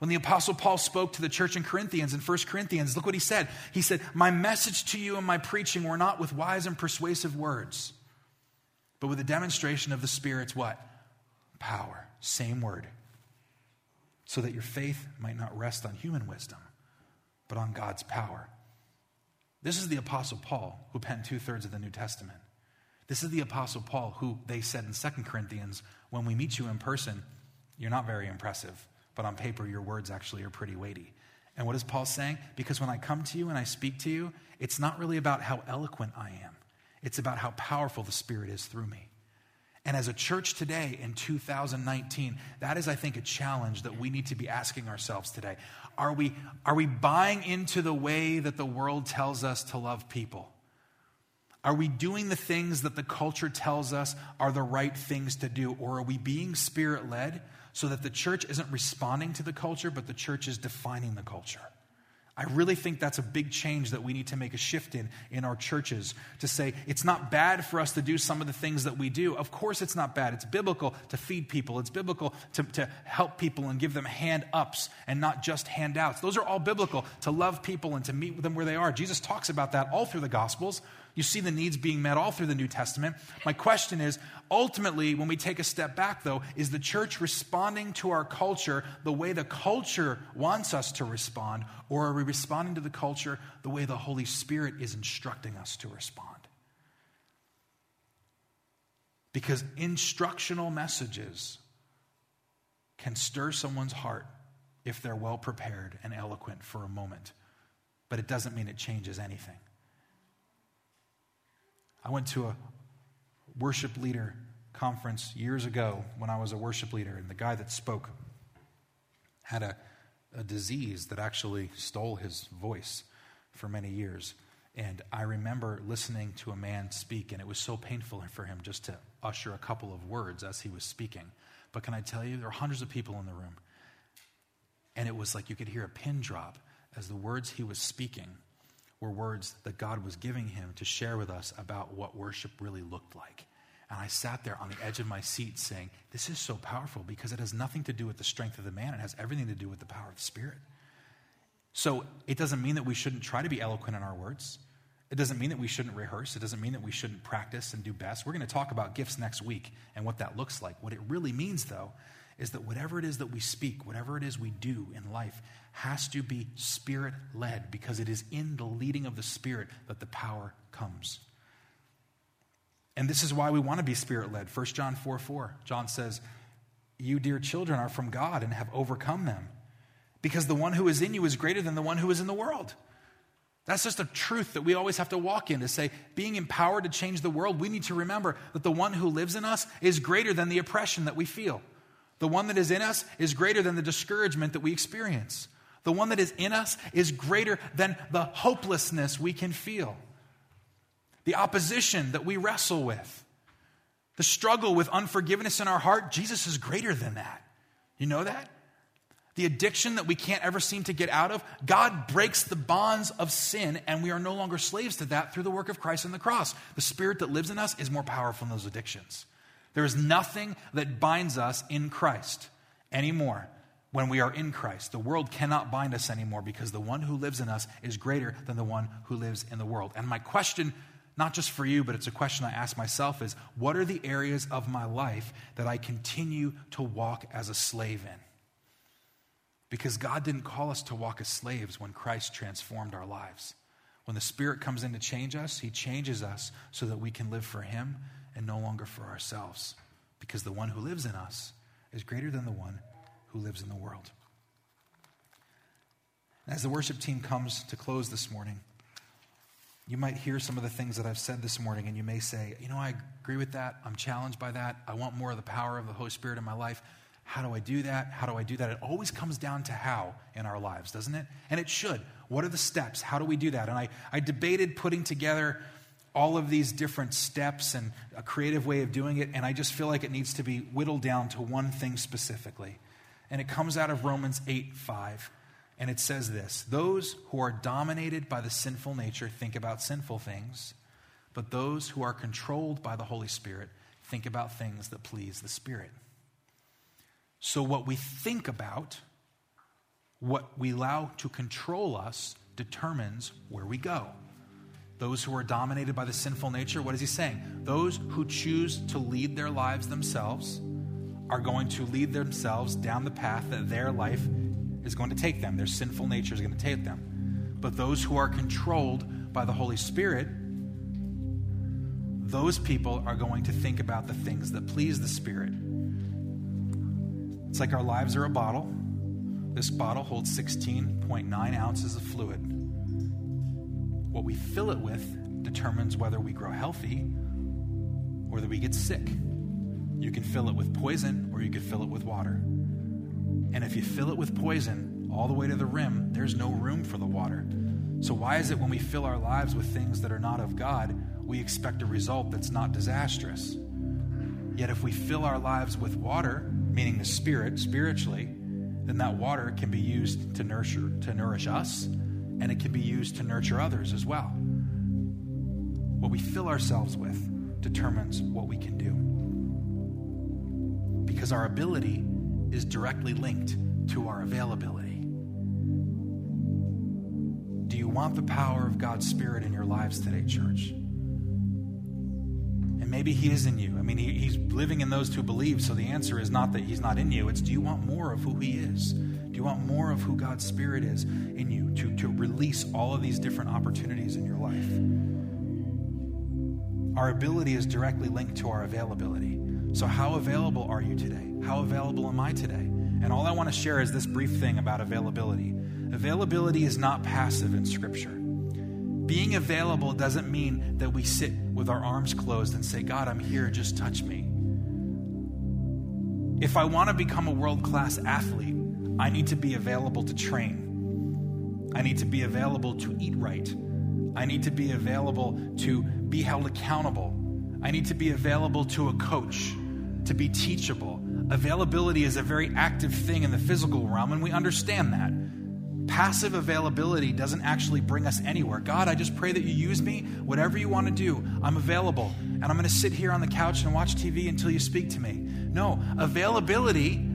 When the Apostle Paul spoke to the church in Corinthians, in 1 Corinthians, look what he said. He said, My message to you and my preaching were not with wise and persuasive words, but with a demonstration of the Spirit's what? Power. Same word. So that your faith might not rest on human wisdom, but on God's power. This is the Apostle Paul who penned two thirds of the New Testament. This is the Apostle Paul who they said in 2 Corinthians, when we meet you in person, you're not very impressive but on paper, your words actually are pretty weighty. And what is Paul saying? Because when I come to you and I speak to you, it's not really about how eloquent I am, it's about how powerful the Spirit is through me. And as a church today in 2019, that is, I think, a challenge that we need to be asking ourselves today. Are we, are we buying into the way that the world tells us to love people? Are we doing the things that the culture tells us are the right things to do? Or are we being spirit led so that the church isn't responding to the culture, but the church is defining the culture. I really think that's a big change that we need to make a shift in in our churches to say it's not bad for us to do some of the things that we do. Of course, it's not bad. It's biblical to feed people, it's biblical to, to help people and give them hand ups and not just handouts. Those are all biblical to love people and to meet with them where they are. Jesus talks about that all through the Gospels. You see the needs being met all through the New Testament. My question is ultimately, when we take a step back, though, is the church responding to our culture the way the culture wants us to respond, or are we responding to the culture the way the Holy Spirit is instructing us to respond? Because instructional messages can stir someone's heart if they're well prepared and eloquent for a moment, but it doesn't mean it changes anything. I went to a worship leader conference years ago when I was a worship leader, and the guy that spoke had a, a disease that actually stole his voice for many years. And I remember listening to a man speak, and it was so painful for him just to usher a couple of words as he was speaking. But can I tell you, there are hundreds of people in the room. And it was like you could hear a pin drop as the words he was speaking were words that God was giving him to share with us about what worship really looked like. And I sat there on the edge of my seat saying, This is so powerful because it has nothing to do with the strength of the man, it has everything to do with the power of the Spirit. So it doesn't mean that we shouldn't try to be eloquent in our words. It doesn't mean that we shouldn't rehearse. It doesn't mean that we shouldn't practice and do best. We're going to talk about gifts next week and what that looks like. What it really means, though, is that whatever it is that we speak, whatever it is we do in life, has to be spirit led because it is in the leading of the Spirit that the power comes. And this is why we want to be spirit led. 1 John 4 4, John says, You, dear children, are from God and have overcome them because the one who is in you is greater than the one who is in the world. That's just a truth that we always have to walk in to say, being empowered to change the world, we need to remember that the one who lives in us is greater than the oppression that we feel. The one that is in us is greater than the discouragement that we experience. The one that is in us is greater than the hopelessness we can feel. The opposition that we wrestle with. The struggle with unforgiveness in our heart, Jesus is greater than that. You know that? the addiction that we can't ever seem to get out of, God breaks the bonds of sin, and we are no longer slaves to that through the work of Christ on the cross. The spirit that lives in us is more powerful than those addictions. There is nothing that binds us in Christ anymore when we are in Christ. The world cannot bind us anymore because the one who lives in us is greater than the one who lives in the world. And my question, not just for you, but it's a question I ask myself is what are the areas of my life that I continue to walk as a slave in? Because God didn't call us to walk as slaves when Christ transformed our lives. When the Spirit comes in to change us, He changes us so that we can live for Him and no longer for ourselves. Because the one who lives in us is greater than the one who lives in the world. As the worship team comes to close this morning, you might hear some of the things that I've said this morning, and you may say, You know, I agree with that. I'm challenged by that. I want more of the power of the Holy Spirit in my life. How do I do that? How do I do that? It always comes down to how in our lives, doesn't it? And it should. What are the steps? How do we do that? And I, I debated putting together all of these different steps and a creative way of doing it, and I just feel like it needs to be whittled down to one thing specifically. And it comes out of Romans 8 5. And it says this Those who are dominated by the sinful nature think about sinful things, but those who are controlled by the Holy Spirit think about things that please the Spirit. So, what we think about, what we allow to control us, determines where we go. Those who are dominated by the sinful nature, what is he saying? Those who choose to lead their lives themselves are going to lead themselves down the path that their life is going to take them. Their sinful nature is going to take them. But those who are controlled by the Holy Spirit, those people are going to think about the things that please the Spirit. It's like our lives are a bottle. This bottle holds 16.9 ounces of fluid. What we fill it with determines whether we grow healthy or that we get sick. You can fill it with poison or you can fill it with water. And if you fill it with poison all the way to the rim, there's no room for the water. So, why is it when we fill our lives with things that are not of God, we expect a result that's not disastrous? Yet, if we fill our lives with water, meaning the Spirit, spiritually, then that water can be used to nurture, to nourish us, and it can be used to nurture others as well. What we fill ourselves with determines what we can do. Because our ability is directly linked to our availability. Do you want the power of God's Spirit in your lives today, church? And maybe he is in you. I mean, he, he's living in those who believe. So the answer is not that he's not in you. It's do you want more of who he is? Do you want more of who God's Spirit is in you to, to release all of these different opportunities in your life? Our ability is directly linked to our availability. So, how available are you today? How available am I today? And all I want to share is this brief thing about availability. Availability is not passive in Scripture. Being available doesn't mean that we sit with our arms closed and say, God, I'm here, just touch me. If I want to become a world class athlete, I need to be available to train. I need to be available to eat right. I need to be available to be held accountable. I need to be available to a coach, to be teachable. Availability is a very active thing in the physical realm, and we understand that. Passive availability doesn't actually bring us anywhere. God, I just pray that you use me. Whatever you want to do, I'm available. And I'm going to sit here on the couch and watch TV until you speak to me. No, availability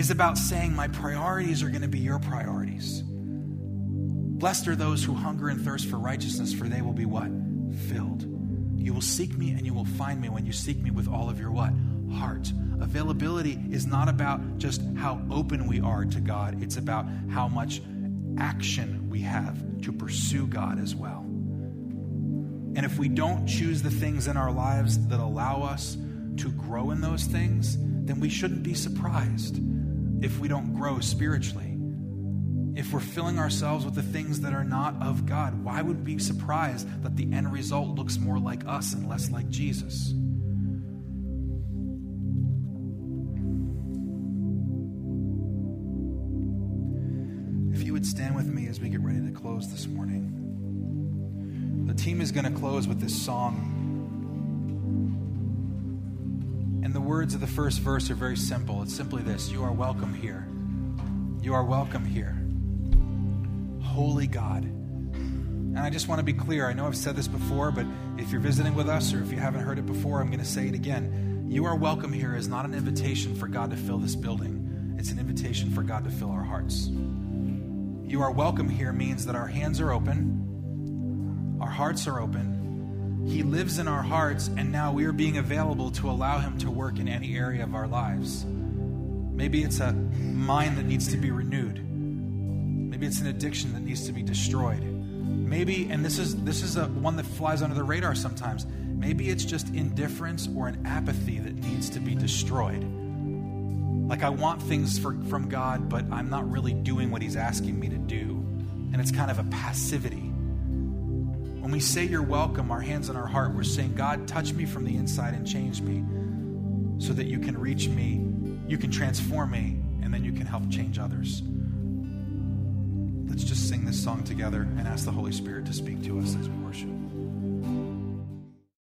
is about saying, My priorities are going to be your priorities. Blessed are those who hunger and thirst for righteousness, for they will be what? Filled. You will seek me and you will find me when you seek me with all of your what? Heart. Availability is not about just how open we are to God, it's about how much action we have to pursue God as well. And if we don't choose the things in our lives that allow us to grow in those things, then we shouldn't be surprised if we don't grow spiritually. If we're filling ourselves with the things that are not of God, why would we be surprised that the end result looks more like us and less like Jesus? If you would stand with me as we get ready to close this morning. The team is going to close with this song. And the words of the first verse are very simple. It's simply this You are welcome here. You are welcome here. Holy God. And I just want to be clear. I know I've said this before, but if you're visiting with us or if you haven't heard it before, I'm going to say it again. You are welcome here is not an invitation for God to fill this building, it's an invitation for God to fill our hearts. You are welcome here means that our hands are open, our hearts are open. He lives in our hearts, and now we are being available to allow Him to work in any area of our lives. Maybe it's a mind that needs to be renewed. Maybe it's an addiction that needs to be destroyed. Maybe, and this is this is a one that flies under the radar sometimes. Maybe it's just indifference or an apathy that needs to be destroyed. Like I want things for, from God, but I'm not really doing what He's asking me to do. And it's kind of a passivity. When we say you're welcome, our hands on our heart, we're saying, God, touch me from the inside and change me so that you can reach me, you can transform me, and then you can help change others. Let's just sing this song together and ask the Holy Spirit to speak to us as we worship.